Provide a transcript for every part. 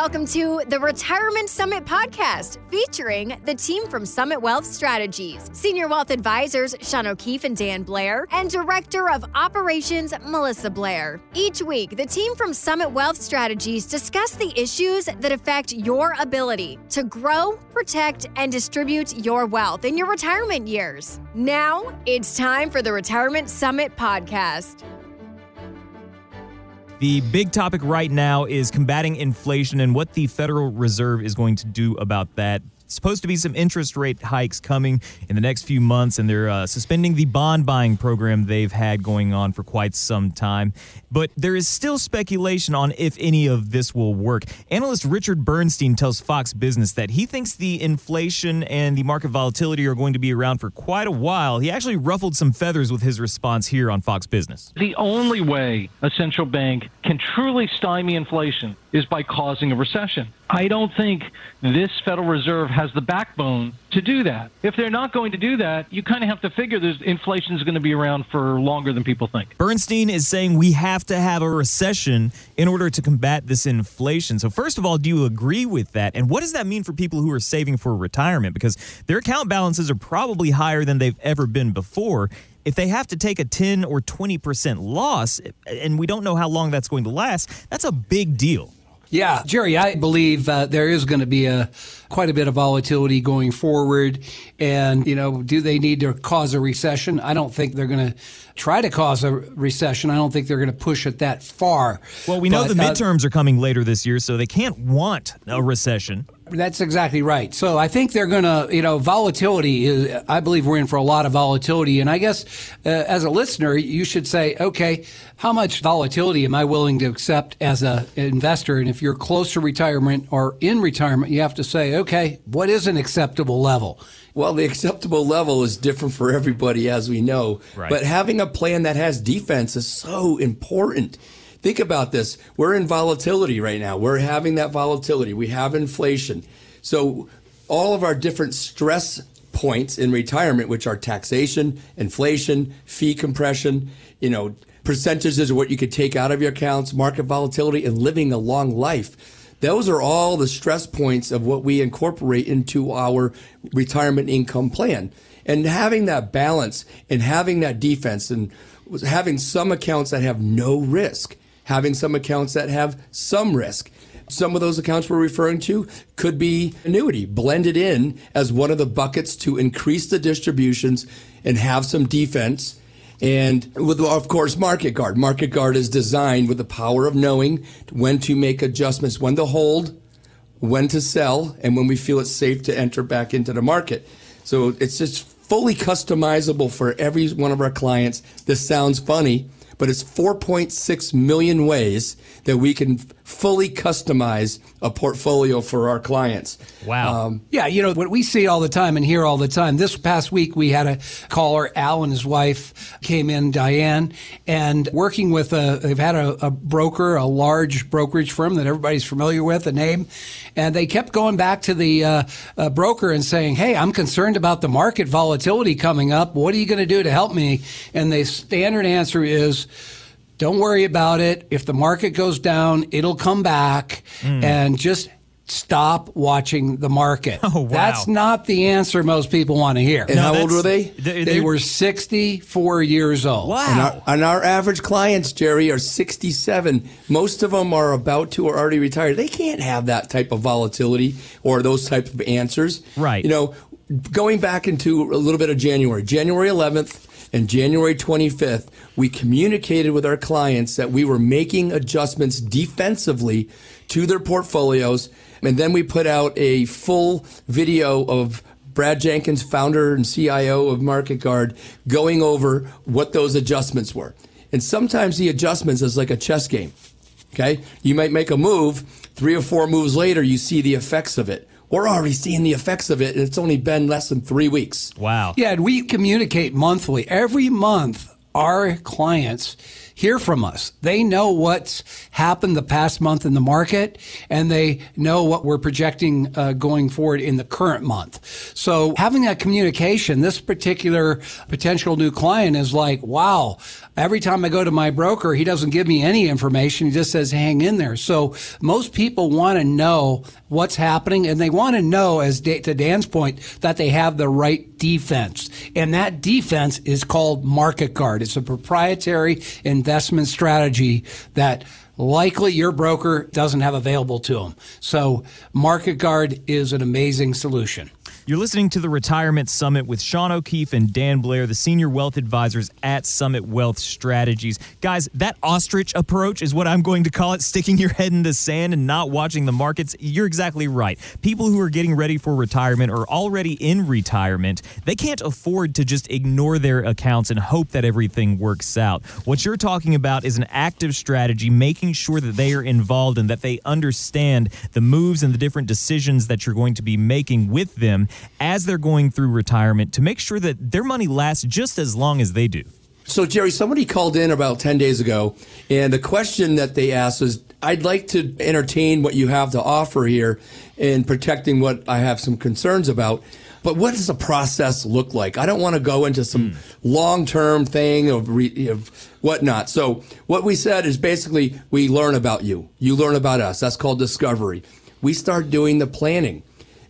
Welcome to the Retirement Summit podcast featuring the team from Summit Wealth Strategies, Senior Wealth Advisors Sean O'Keefe and Dan Blair, and Director of Operations Melissa Blair. Each week, the team from Summit Wealth Strategies discuss the issues that affect your ability to grow, protect, and distribute your wealth in your retirement years. Now, it's time for the Retirement Summit podcast. The big topic right now is combating inflation and what the Federal Reserve is going to do about that supposed to be some interest rate hikes coming in the next few months, and they're uh, suspending the bond buying program they've had going on for quite some time. But there is still speculation on if any of this will work. Analyst Richard Bernstein tells Fox Business that he thinks the inflation and the market volatility are going to be around for quite a while. He actually ruffled some feathers with his response here on Fox Business. The only way a central bank can truly stymie inflation is by causing a recession. I don't think this Federal Reserve has the backbone to do that. If they're not going to do that, you kind of have to figure there's inflation is going to be around for longer than people think. Bernstein is saying we have to have a recession in order to combat this inflation. So first of all, do you agree with that? And what does that mean for people who are saving for retirement because their account balances are probably higher than they've ever been before? if they have to take a 10 or 20% loss and we don't know how long that's going to last, that's a big deal. Yeah, Jerry, I believe uh, there is going to be a quite a bit of volatility going forward. And, you know, do they need to cause a recession? I don't think they're going to try to cause a recession. I don't think they're going to push it that far. Well, we know the uh, midterms uh, are coming later this year, so they can't want a recession. That's exactly right. So I think they're going to, you know, volatility is, I believe we're in for a lot of volatility. And I guess uh, as a listener, you should say, okay, how much volatility am I willing to accept as an investor? And if you're close to retirement or in retirement, you have to say, okay, what is an acceptable level? Well, the acceptable level is different for everybody, as we know. Right. But having a plan that has defense is so important. Think about this. We're in volatility right now. We're having that volatility. We have inflation. So all of our different stress points in retirement, which are taxation, inflation, fee compression, you know, percentages of what you could take out of your accounts, market volatility, and living a long life. Those are all the stress points of what we incorporate into our retirement income plan. And having that balance and having that defense and having some accounts that have no risk having some accounts that have some risk. Some of those accounts we're referring to could be annuity blended in as one of the buckets to increase the distributions and have some defense. And with, of course, Market Guard. Market Guard is designed with the power of knowing when to make adjustments, when to hold, when to sell, and when we feel it's safe to enter back into the market. So it's just fully customizable for every one of our clients. This sounds funny, but it's 4.6 million ways that we can fully customize a portfolio for our clients. Wow. Um, yeah, you know, what we see all the time and hear all the time. This past week, we had a caller, Al and his wife came in, Diane, and working with a, they've had a, a broker, a large brokerage firm that everybody's familiar with, a name, and they kept going back to the uh, uh, broker and saying, Hey, I'm concerned about the market volatility coming up. What are you going to do to help me? And the standard answer is, don't worry about it. If the market goes down, it'll come back mm. and just stop watching the market. Oh, wow. That's not the answer most people want to hear. And no, how old were they? They, they were 64 years old. Wow. And our, and our, average clients, Jerry, are 67. Most of them are about to or already retired. They can't have that type of volatility or those type of answers. Right. You know, going back into a little bit of January, January 11th, and January 25th, we communicated with our clients that we were making adjustments defensively to their portfolios. And then we put out a full video of Brad Jenkins, founder and CIO of Market Guard, going over what those adjustments were. And sometimes the adjustments is like a chess game. Okay. You might make a move. Three or four moves later, you see the effects of it we're already seeing the effects of it, and it's only been less than three weeks. Wow. Yeah, and we communicate monthly. Every month, our clients hear from us. They know what's happened the past month in the market, and they know what we're projecting uh, going forward in the current month. So having that communication, this particular potential new client is like, wow, every time I go to my broker, he doesn't give me any information. He just says, hang in there. So most people want to know what's happening and they want to know, as to Dan's point, that they have the right defense. And that defense is called Market Guard. It's a proprietary investment strategy that likely your broker doesn't have available to them. So Market Guard is an amazing solution. You're listening to the Retirement Summit with Sean O'Keefe and Dan Blair, the senior wealth advisors at Summit Wealth Strategies. Guys, that ostrich approach is what I'm going to call it, sticking your head in the sand and not watching the markets. You're exactly right. People who are getting ready for retirement or already in retirement, they can't afford to just ignore their accounts and hope that everything works out. What you're talking about is an active strategy, making sure that they are involved and that they understand the moves and the different decisions that you're going to be making with them as they're going through retirement to make sure that their money lasts just as long as they do. So, Jerry, somebody called in about 10 days ago, and the question that they asked was I'd like to entertain what you have to offer here in protecting what I have some concerns about. But what does the process look like? I don't want to go into some mm. long term thing of, re, of whatnot. So, what we said is basically we learn about you. You learn about us. That's called discovery. We start doing the planning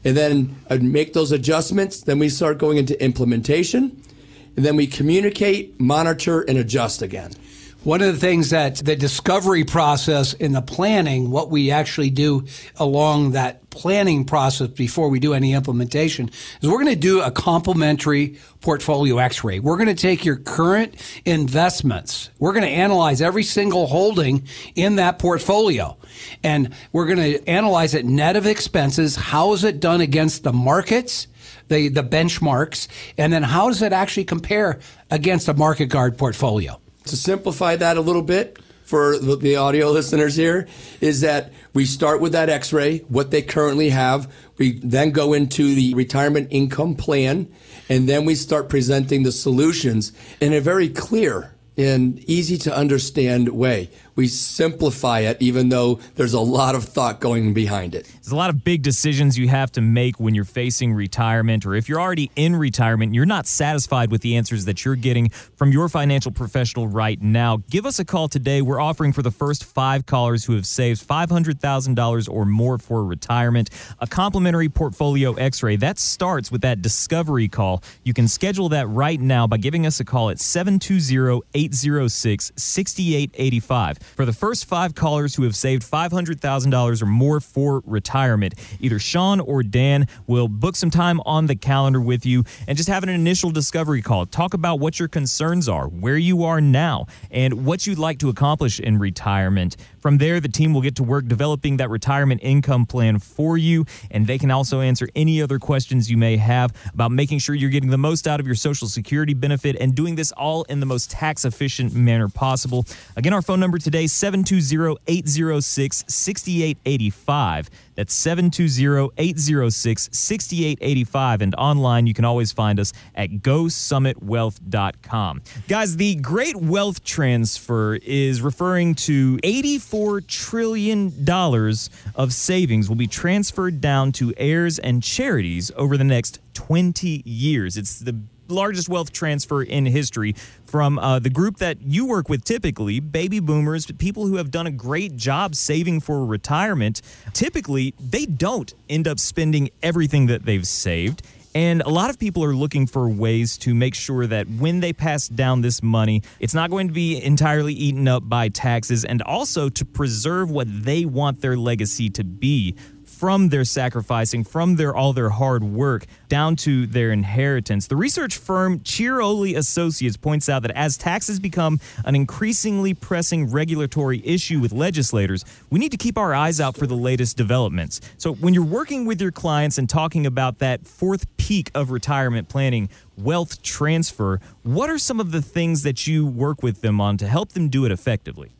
and then I'd make those adjustments. Then we start going into implementation, and then we communicate, monitor, and adjust again. One of the things that the discovery process in the planning, what we actually do along that planning process before we do any implementation, is we're going to do a complementary portfolio x ray. We're going to take your current investments, we're going to analyze every single holding in that portfolio, and we're going to analyze it net of expenses. How is it done against the markets? The, the benchmarks, and then how does it actually compare against a market guard portfolio? To simplify that a little bit for the audio listeners here is that we start with that x-ray what they currently have. We then go into the retirement income plan and then we start presenting the solutions in a very clear and easy to understand way we simplify it, even though there's a lot of thought going behind it. There's a lot of big decisions you have to make when you're facing retirement, or if you're already in retirement, you're not satisfied with the answers that you're getting from your financial professional right now. Give us a call today. We're offering for the first five callers who have saved $500,000 or more for retirement a complimentary portfolio x ray. That starts with that discovery call. You can schedule that right now by giving us a call at 720 806 6885 for the first five callers who have saved $500,000 or more for retirement. Either Sean or Dan will book some time on the calendar with you and just have an initial discovery call. Talk about what your concerns are, where you are now, and what you'd like to accomplish in retirement. From there, the team will get to work developing that retirement income plan for you, and they can also answer any other questions you may have about making sure you're getting the most out of your Social Security benefit and doing this all in the most tax efficient manner possible. Again, our phone number today, 720 806 6885. That's 720 806 6885. And online, you can always find us at gosummitwealth.com. Guys, the Great Wealth Transfer is referring to $84 trillion of savings will be transferred down to heirs and charities over the next 20 years. It's the largest wealth transfer in history from uh, the group that you work with typically, baby boomers, people who have done a great job saving for retirement. Typically, they don't end up spending everything that they've saved. And a lot of people are looking for ways to make sure that when they pass down this money, it's not going to be entirely eaten up by taxes and also to preserve what they want their legacy to be from their sacrificing, from their all their hard work down to their inheritance. The research firm Cerulli Associates points out that as taxes become an increasingly pressing regulatory issue with legislators, we need to keep our eyes out for the latest developments. So when you're working with your clients and talking about that fourth peak of retirement planning, wealth transfer, what are some of the things that you work with them on to help them do it effectively?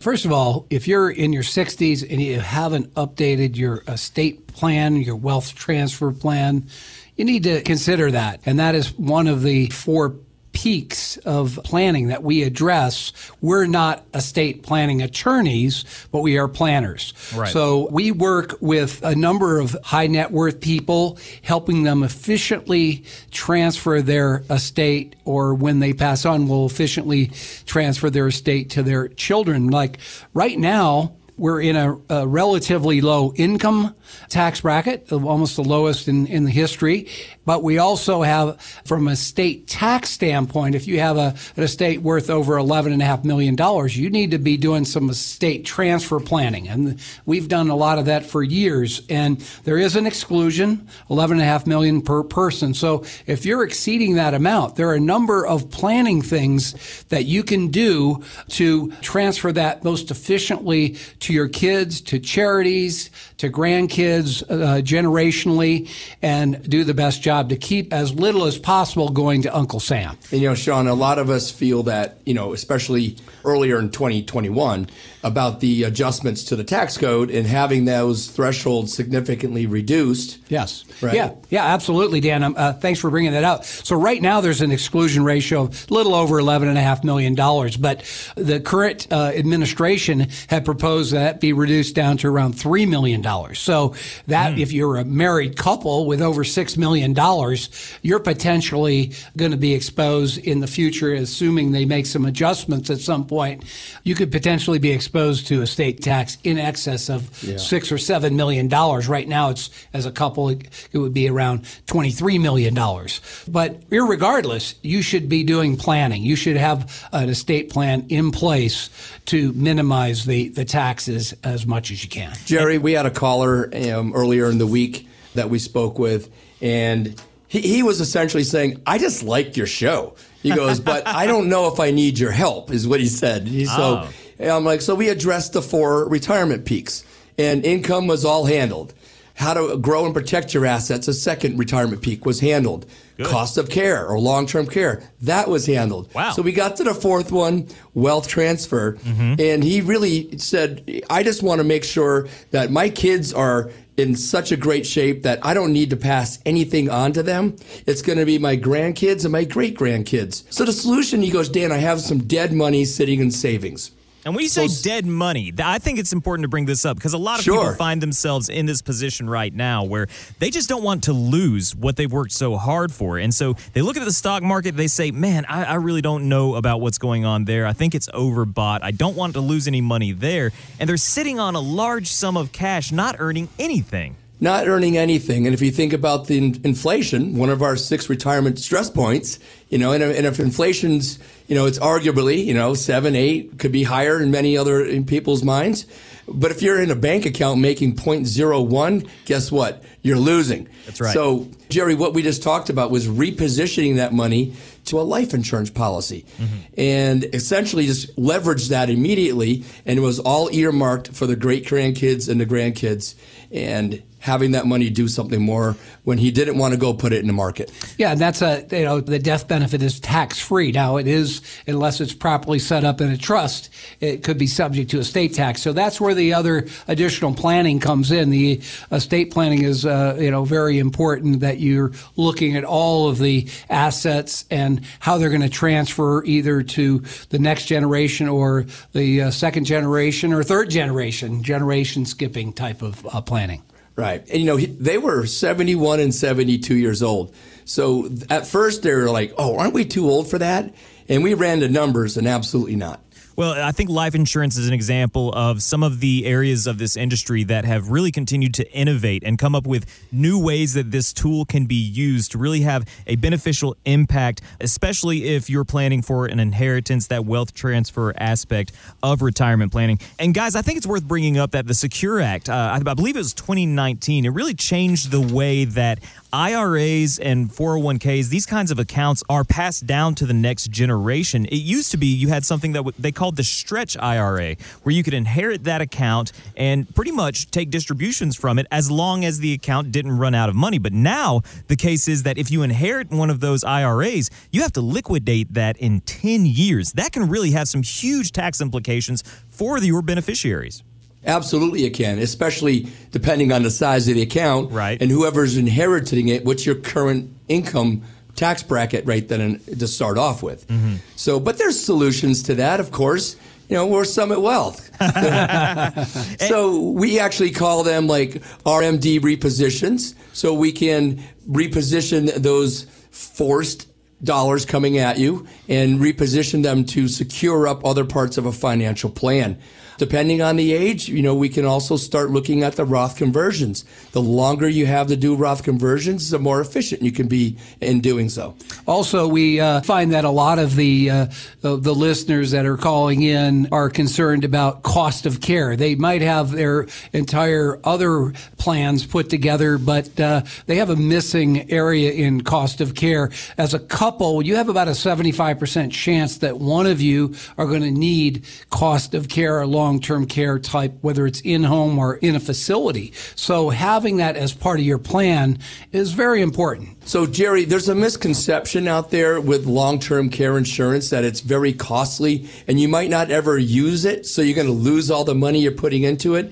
First of all, if you're in your 60s and you haven't updated your estate plan, your wealth transfer plan, you need to consider that. And that is one of the four peaks of planning that we address, we're not estate planning attorneys, but we are planners. Right. So we work with a number of high net worth people, helping them efficiently transfer their estate or when they pass on, will efficiently transfer their estate to their children. Like right now, we're in a, a, relatively low income tax bracket, almost the lowest in, in the history. But we also have, from a state tax standpoint, if you have a, an estate worth over $11.5 million, you need to be doing some estate transfer planning. And we've done a lot of that for years. And there is an exclusion, 11.5 million per person. So if you're exceeding that amount, there are a number of planning things that you can do to transfer that most efficiently to your kids, to charities, to grandkids, uh, generationally, and do the best job to keep as little as possible going to Uncle Sam. And, you know, Sean, a lot of us feel that, you know, especially earlier in 2021, about the adjustments to the tax code and having those thresholds significantly reduced. Yes. Right? Yeah. Yeah. Absolutely, Dan. Um, uh, thanks for bringing that out. So right now there's an exclusion ratio of a little over eleven and a half million dollars, but the current uh, administration had proposed that be reduced down to around three million dollars. So that mm. if you're a married couple with over six million dollars, you're potentially going to be exposed in the future, assuming they make some adjustments at some point. You could potentially be exposed to a state tax in excess of yeah. six or seven million dollars. Right now, it's as a couple, it, it would be around twenty-three million dollars. But regardless, you should be doing planning. You should have an estate plan in place to minimize the, the taxes as much as you can. Jerry, we had a caller um, earlier in the week that we spoke with, and he, he was essentially saying, I just like your show. He goes, but I don't know if I need your help, is what he said. He, so oh. And I'm like, so we addressed the four retirement peaks, and income was all handled. How to grow and protect your assets, a second retirement peak was handled. Good. Cost of care or long term care, that was handled. Wow. So we got to the fourth one, wealth transfer. Mm-hmm. And he really said, I just want to make sure that my kids are in such a great shape that I don't need to pass anything on to them. It's going to be my grandkids and my great grandkids. So the solution, he goes, Dan, I have some dead money sitting in savings. And when you say so, dead money, I think it's important to bring this up because a lot of sure. people find themselves in this position right now where they just don't want to lose what they've worked so hard for. And so they look at the stock market, they say, man, I, I really don't know about what's going on there. I think it's overbought. I don't want to lose any money there. And they're sitting on a large sum of cash, not earning anything not earning anything. And if you think about the in- inflation, one of our six retirement stress points, you know, and, and, if inflation's, you know, it's arguably, you know, seven, eight, could be higher in many other in people's minds. But if you're in a bank account making 0.01, guess what? You're losing. That's right. So, Jerry, what we just talked about was repositioning that money to a life insurance policy mm-hmm. and essentially just leverage that immediately. And it was all earmarked for the great grandkids and the grandkids. And having that money do something more when he didn't want to go put it in the market. Yeah, and that's a you know the death benefit is tax free. Now it is unless it's properly set up in a trust, it could be subject to estate tax. So that's where the other additional planning comes in. The estate planning is uh, you know very important that you're looking at all of the assets and how they're going to transfer either to the next generation or the uh, second generation or third generation, generation skipping type of uh, planning. Right. And, you know, he, they were 71 and 72 years old. So at first they were like, oh, aren't we too old for that? And we ran the numbers, and absolutely not. Well, I think life insurance is an example of some of the areas of this industry that have really continued to innovate and come up with new ways that this tool can be used to really have a beneficial impact, especially if you're planning for an inheritance, that wealth transfer aspect of retirement planning. And guys, I think it's worth bringing up that the Secure Act, uh, I believe it was 2019, it really changed the way that IRAs and 401ks, these kinds of accounts are passed down to the next generation. It used to be you had something that they called the stretch IRA, where you could inherit that account and pretty much take distributions from it as long as the account didn't run out of money. But now the case is that if you inherit one of those IRAs, you have to liquidate that in 10 years. That can really have some huge tax implications for your beneficiaries. Absolutely, it can, especially depending on the size of the account, right. and whoever's inheriting it. What's your current income tax bracket right then to start off with. Mm-hmm. So, but there's solutions to that, of course. You know, we're Summit Wealth. so we actually call them like RMD repositions. So we can reposition those forced dollars coming at you and reposition them to secure up other parts of a financial plan. Depending on the age, you know, we can also start looking at the Roth conversions. The longer you have to do Roth conversions, the more efficient you can be in doing so. Also, we uh, find that a lot of the uh, the listeners that are calling in are concerned about cost of care. They might have their entire other plans put together, but uh, they have a missing area in cost of care. As a couple, you have about a 75% chance that one of you are going to need cost of care or long-term care type, whether it's in-home or in a facility. So having that as part of your plan is very important. So Jerry, there's a misconception out there with long-term care insurance that it's very costly and you might not ever use it. So you're going to lose all the money you're putting into it.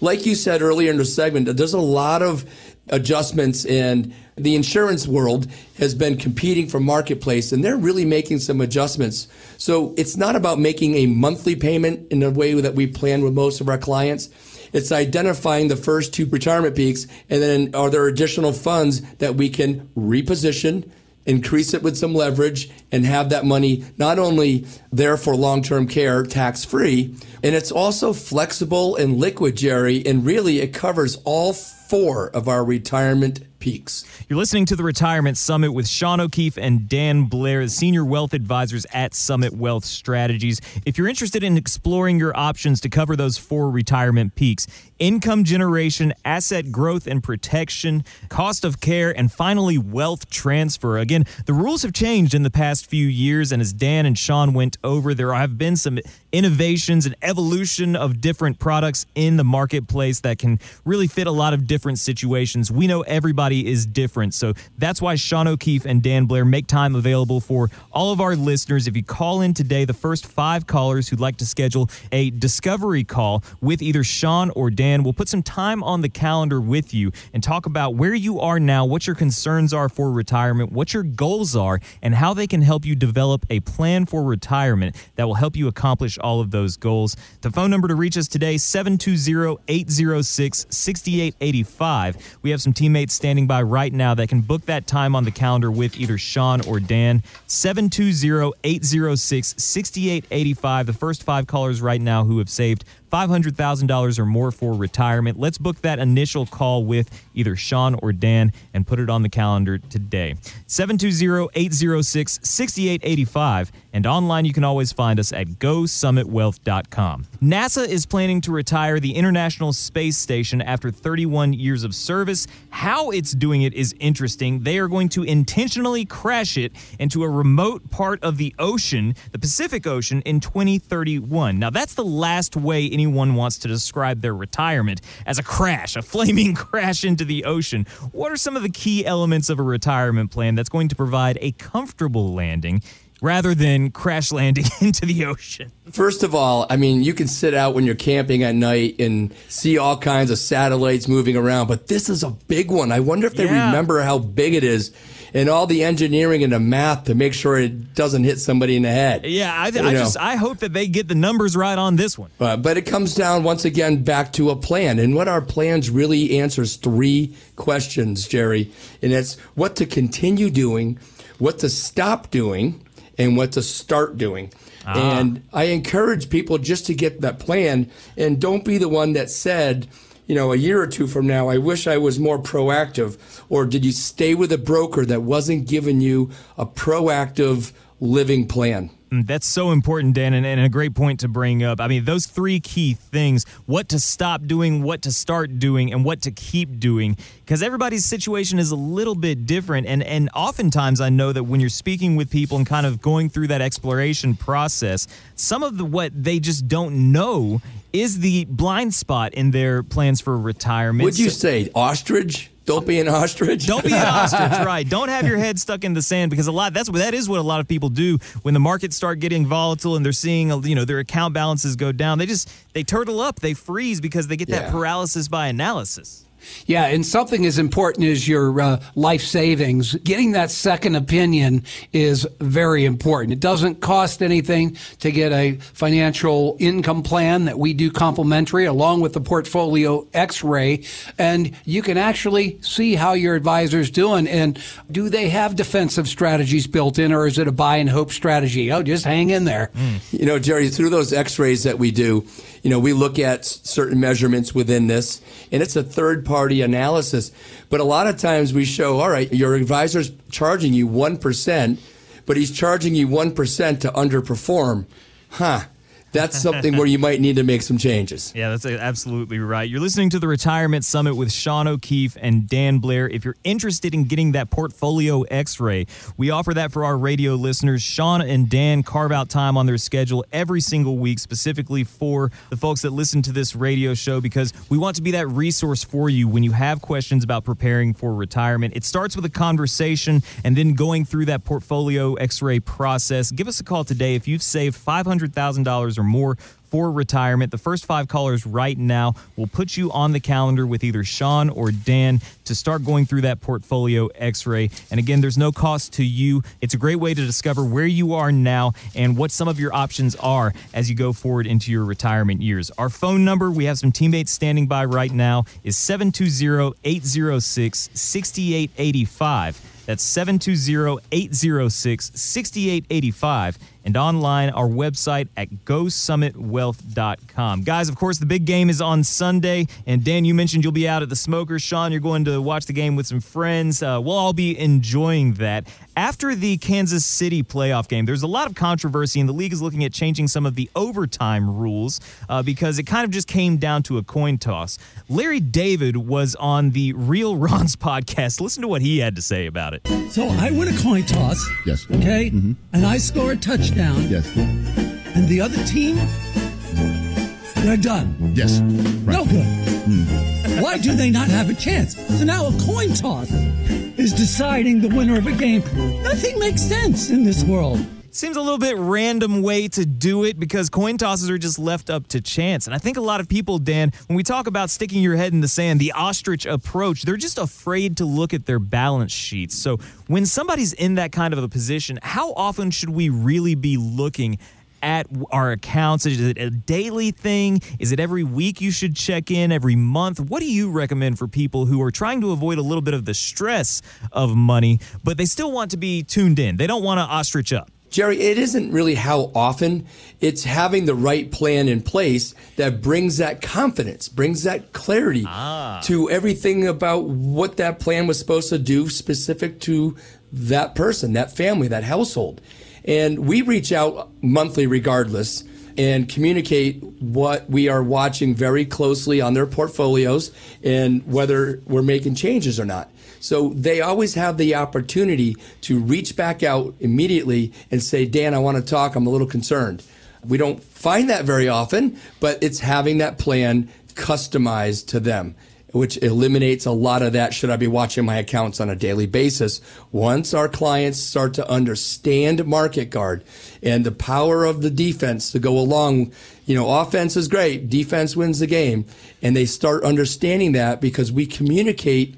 Like you said earlier in the segment, there's a lot of adjustments and the insurance world has been competing for marketplace and they're really making some adjustments. So it's not about making a monthly payment in the way that we plan with most of our clients. It's identifying the first two retirement peaks and then are there additional funds that we can reposition, increase it with some leverage and have that money not only there for long-term care tax free, and it's also flexible and liquid, Jerry, and really it covers all four of our retirement peaks. You're listening to the Retirement Summit with Sean O'Keefe and Dan Blair, the senior wealth advisors at Summit Wealth Strategies. If you're interested in exploring your options to cover those four retirement peaks, income generation, asset growth and protection, cost of care, and finally wealth transfer. Again, the rules have changed in the past few years, and as Dan and Sean went over, there have been some innovations and evolution of different products in the marketplace that can really fit a lot of different situations. We know everybody is different, so that's why Sean O'Keefe and Dan Blair make time available for all of our listeners. If you call in today, the first five callers who'd like to schedule a discovery call with either Sean or Dan, we'll put some time on the calendar with you and talk about where you are now, what your concerns are for retirement, what your goals are, and how they can help you develop a plan for retirement that will help you accomplish all of those goals. The phone number to reach us today 720-806-6885. We have some teammates standing by right now that can book that time on the calendar with either Sean or Dan. 720-806-6885. The first 5 callers right now who have saved $500,000 or more for retirement. Let's book that initial call with either Sean or Dan and put it on the calendar today. 720 806 6885. And online, you can always find us at GoSummitWealth.com. NASA is planning to retire the International Space Station after 31 years of service. How it's doing it is interesting. They are going to intentionally crash it into a remote part of the ocean, the Pacific Ocean, in 2031. Now, that's the last way anyone wants to describe their retirement as a crash, a flaming crash into the ocean. What are some of the key elements of a retirement plan that's going to provide a comfortable landing? rather than crash landing into the ocean? First of all, I mean, you can sit out when you're camping at night and see all kinds of satellites moving around, but this is a big one. I wonder if they yeah. remember how big it is and all the engineering and the math to make sure it doesn't hit somebody in the head. Yeah, I, I just I hope that they get the numbers right on this one. Uh, but it comes down once again back to a plan, and what our plans really answers three questions, Jerry, and it's what to continue doing, what to stop doing, and what to start doing. Ah. And I encourage people just to get that plan and don't be the one that said you know, a year or two from now, I wish I was more proactive? Or did you stay with a broker that wasn't giving you a proactive living plan? Mm, that's so important, Dan, and, and, a great point to bring up. I mean, those three key things what to stop doing, what to start doing, and what to keep doing, because everybody's situation is a little bit different. And, and oftentimes, I know that when you're speaking with people and kind of going through that exploration process, some of the what they just don't know is the blind spot in their plans for retirement. Would you say ostrich? Don't be an ostrich. Don't be an ostrich, right? Don't have your head stuck in the sand because a lot that's what that is what a lot of people do when the markets start getting volatile and they're seeing you know their account balances go down. They just they turtle up, they freeze because they get yeah. that paralysis by analysis. Yeah, and something as important as your uh, life savings, getting that second opinion is very important. It doesn't cost anything to get a financial income plan that we do complimentary along with the portfolio x-ray and you can actually see how your advisor's doing and do they have defensive strategies built in or is it a buy and hope strategy? Oh, just hang in there. Mm. You know, Jerry, through those x-rays that we do, you know, we look at certain measurements within this and it's a third party analysis. But a lot of times we show, all right, your advisor's charging you 1%, but he's charging you 1% to underperform. Huh that's something where you might need to make some changes. Yeah, that's absolutely right. You're listening to the Retirement Summit with Sean O'Keefe and Dan Blair. If you're interested in getting that portfolio x ray, we offer that for our radio listeners. Sean and Dan carve out time on their schedule every single week, specifically for the folks that listen to this radio show, because we want to be that resource for you when you have questions about preparing for retirement. It starts with a conversation and then going through that portfolio x ray process. Give us a call today if you've saved $500,000 or more for retirement. The first five callers right now will put you on the calendar with either Sean or Dan to start going through that portfolio x ray. And again, there's no cost to you. It's a great way to discover where you are now and what some of your options are as you go forward into your retirement years. Our phone number, we have some teammates standing by right now, is 720 806 6885. That's 720 806 6885 and online our website at gosummitwealth.com. Guys, of course, the big game is on Sunday. And Dan, you mentioned you'll be out at the Smokers. Sean, you're going to watch the game with some friends. Uh, we'll all be enjoying that. After the Kansas City playoff game, there's a lot of controversy, and the league is looking at changing some of the overtime rules uh, because it kind of just came down to a coin toss. Larry David was on the Real Ron's podcast. Listen to what he had to say about it. So I win a coin toss. Yes. Okay. Mm-hmm. And I score a touchdown. Yes. And the other team, they're done. Yes. Right. No good. Mm. Why do they not have a chance? So now a coin toss is deciding the winner of a game. Nothing makes sense in this world. Seems a little bit random way to do it because coin tosses are just left up to chance. And I think a lot of people, Dan, when we talk about sticking your head in the sand, the ostrich approach, they're just afraid to look at their balance sheets. So when somebody's in that kind of a position, how often should we really be looking at our accounts? Is it a daily thing? Is it every week you should check in, every month? What do you recommend for people who are trying to avoid a little bit of the stress of money, but they still want to be tuned in? They don't want to ostrich up. Jerry, it isn't really how often. It's having the right plan in place that brings that confidence, brings that clarity ah. to everything about what that plan was supposed to do specific to that person, that family, that household. And we reach out monthly regardless and communicate what we are watching very closely on their portfolios and whether we're making changes or not. So they always have the opportunity to reach back out immediately and say, Dan, I want to talk. I'm a little concerned. We don't find that very often, but it's having that plan customized to them which eliminates a lot of that. Should I be watching my accounts on a daily basis? Once our clients start to understand market guard and the power of the defense to go along, you know, offense is great, defense wins the game. And they start understanding that because we communicate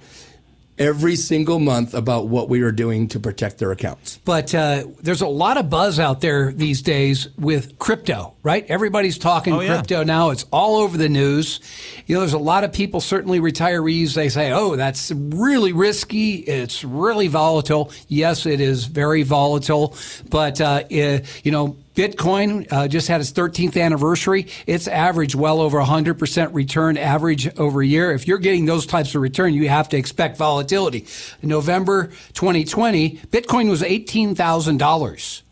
every single month about what we are doing to protect their accounts. But uh, there's a lot of buzz out there these days with crypto, right? Everybody's talking oh, crypto now. It's all over the news. You know, there's a lot of people, certainly retirees, they say, oh, that's really risky. It's really volatile. Yes, it is very volatile. But, uh, it, you know, Bitcoin uh, just had its 13th anniversary. It's averaged well over 100% return average over a year. If you're getting those types of return, you have to expect volatility. In November 2020, Bitcoin was $18,000.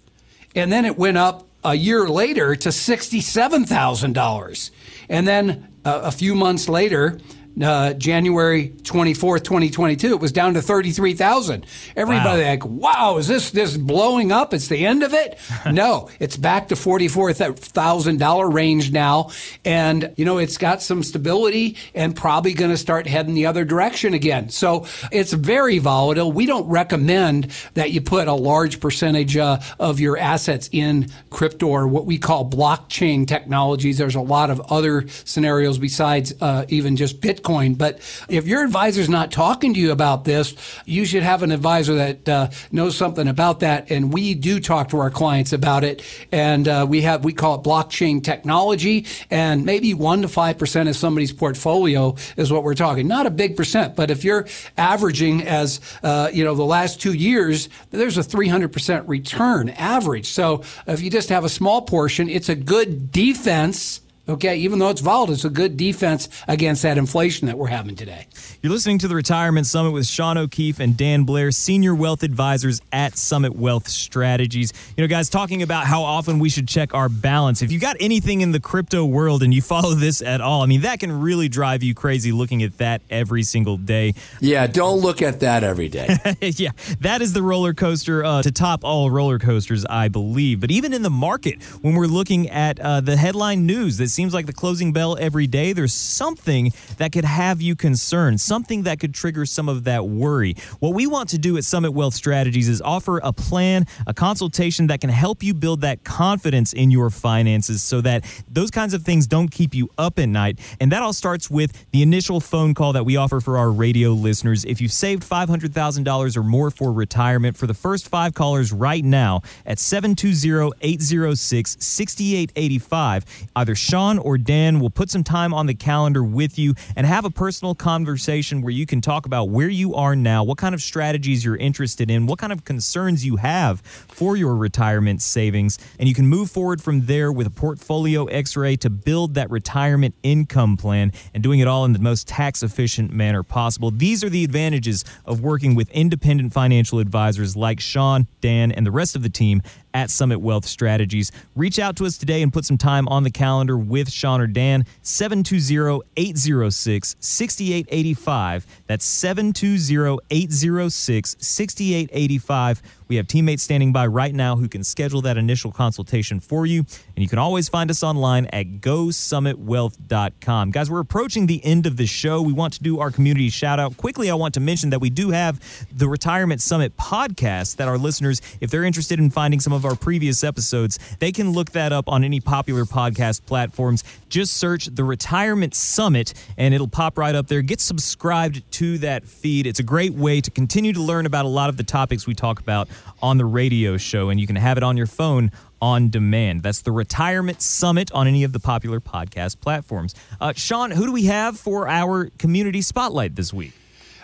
And then it went up a year later to $67,000. And then uh, a few months later, uh, January 24th, 2022, it was down to 33,000. Everybody wow. like, wow, is this, this blowing up? It's the end of it? no, it's back to $44,000 range now. And, you know, it's got some stability and probably going to start heading the other direction again. So it's very volatile. We don't recommend that you put a large percentage uh, of your assets in crypto or what we call blockchain technologies. There's a lot of other scenarios besides uh, even just Bitcoin Bitcoin. But if your advisor's not talking to you about this, you should have an advisor that uh, knows something about that. And we do talk to our clients about it. And uh, we have we call it blockchain technology, and maybe one to five percent of somebody's portfolio is what we're talking. Not a big percent, but if you're averaging as uh, you know the last two years, there's a 300 percent return average. So if you just have a small portion, it's a good defense Okay, even though it's volatile, it's a good defense against that inflation that we're having today. You're listening to the Retirement Summit with Sean O'Keefe and Dan Blair, senior wealth advisors at Summit Wealth Strategies. You know, guys, talking about how often we should check our balance. If you got anything in the crypto world and you follow this at all, I mean, that can really drive you crazy looking at that every single day. Yeah, don't look at that every day. yeah, that is the roller coaster uh, to top all roller coasters, I believe. But even in the market, when we're looking at uh, the headline news that seems like the closing bell every day, there's something that could have you concerned, something that could trigger some of that worry. What we want to do at Summit Wealth Strategies is offer a plan, a consultation that can help you build that confidence in your finances so that those kinds of things don't keep you up at night. And that all starts with the initial phone call that we offer for our radio listeners. If you've saved $500,000 or more for retirement, for the first five callers right now at 720 806 6885, either Sean Or Dan will put some time on the calendar with you and have a personal conversation where you can talk about where you are now, what kind of strategies you're interested in, what kind of concerns you have for your retirement savings, and you can move forward from there with a portfolio x ray to build that retirement income plan and doing it all in the most tax efficient manner possible. These are the advantages of working with independent financial advisors like Sean, Dan, and the rest of the team at Summit Wealth Strategies. Reach out to us today and put some time on the calendar with Sean or Dan. 720 806 6885. That's 720 806 6885. We have teammates standing by right now who can schedule that initial consultation for you. And you can always find us online at gosummitwealth.com. Guys, we're approaching the end of the show. We want to do our community shout out. Quickly, I want to mention that we do have the Retirement Summit podcast that our listeners, if they're interested in finding some of our previous episodes, they can look that up on any popular podcast platforms. Just search the Retirement Summit and it'll pop right up there. Get subscribed to that feed. It's a great way to continue to learn about a lot of the topics we talk about on the radio show, and you can have it on your phone on demand. That's the Retirement Summit on any of the popular podcast platforms. Uh, Sean, who do we have for our community spotlight this week?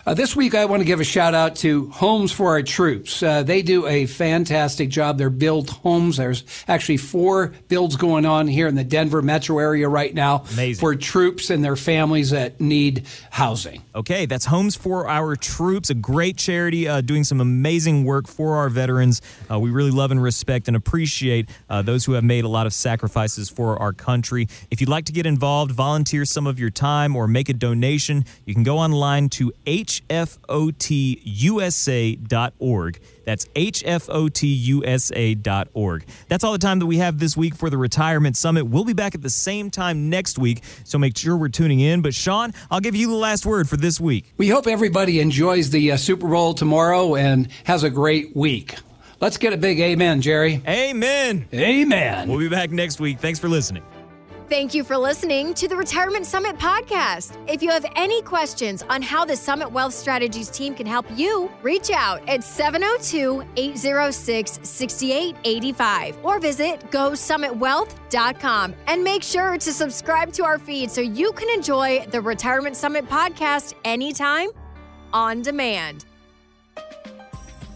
Uh, this week, I want to give a shout out to Homes for Our Troops. Uh, they do a fantastic job. They're built homes. There's actually four builds going on here in the Denver metro area right now Amazing. for troops and their families that need housing. Okay, that's Homes for Our Troops, a great charity uh, doing some amazing work for our veterans. Uh, we really love and respect and appreciate uh, those who have made a lot of sacrifices for our country. If you'd like to get involved, volunteer some of your time, or make a donation, you can go online to H hfotusa.org. That's hfotusa.org. That's all the time that we have this week for the Retirement Summit. We'll be back at the same time next week, so make sure we're tuning in. But Sean, I'll give you the last word for this week. We hope everybody enjoys the uh, Super Bowl tomorrow and has a great week. Let's get a big amen, Jerry. Amen. Amen. We'll be back next week. Thanks for listening. Thank you for listening to the Retirement Summit podcast. If you have any questions on how the Summit Wealth Strategies team can help you, reach out at 702 806 6885 or visit GoSummitWealth.com and make sure to subscribe to our feed so you can enjoy the Retirement Summit podcast anytime on demand.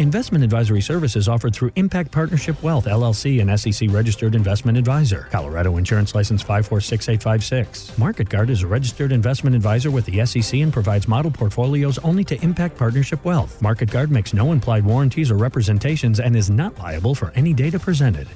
Investment advisory services offered through Impact Partnership Wealth, LLC, an SEC registered investment advisor. Colorado Insurance License 546856. MarketGuard is a registered investment advisor with the SEC and provides model portfolios only to Impact Partnership Wealth. MarketGuard makes no implied warranties or representations and is not liable for any data presented.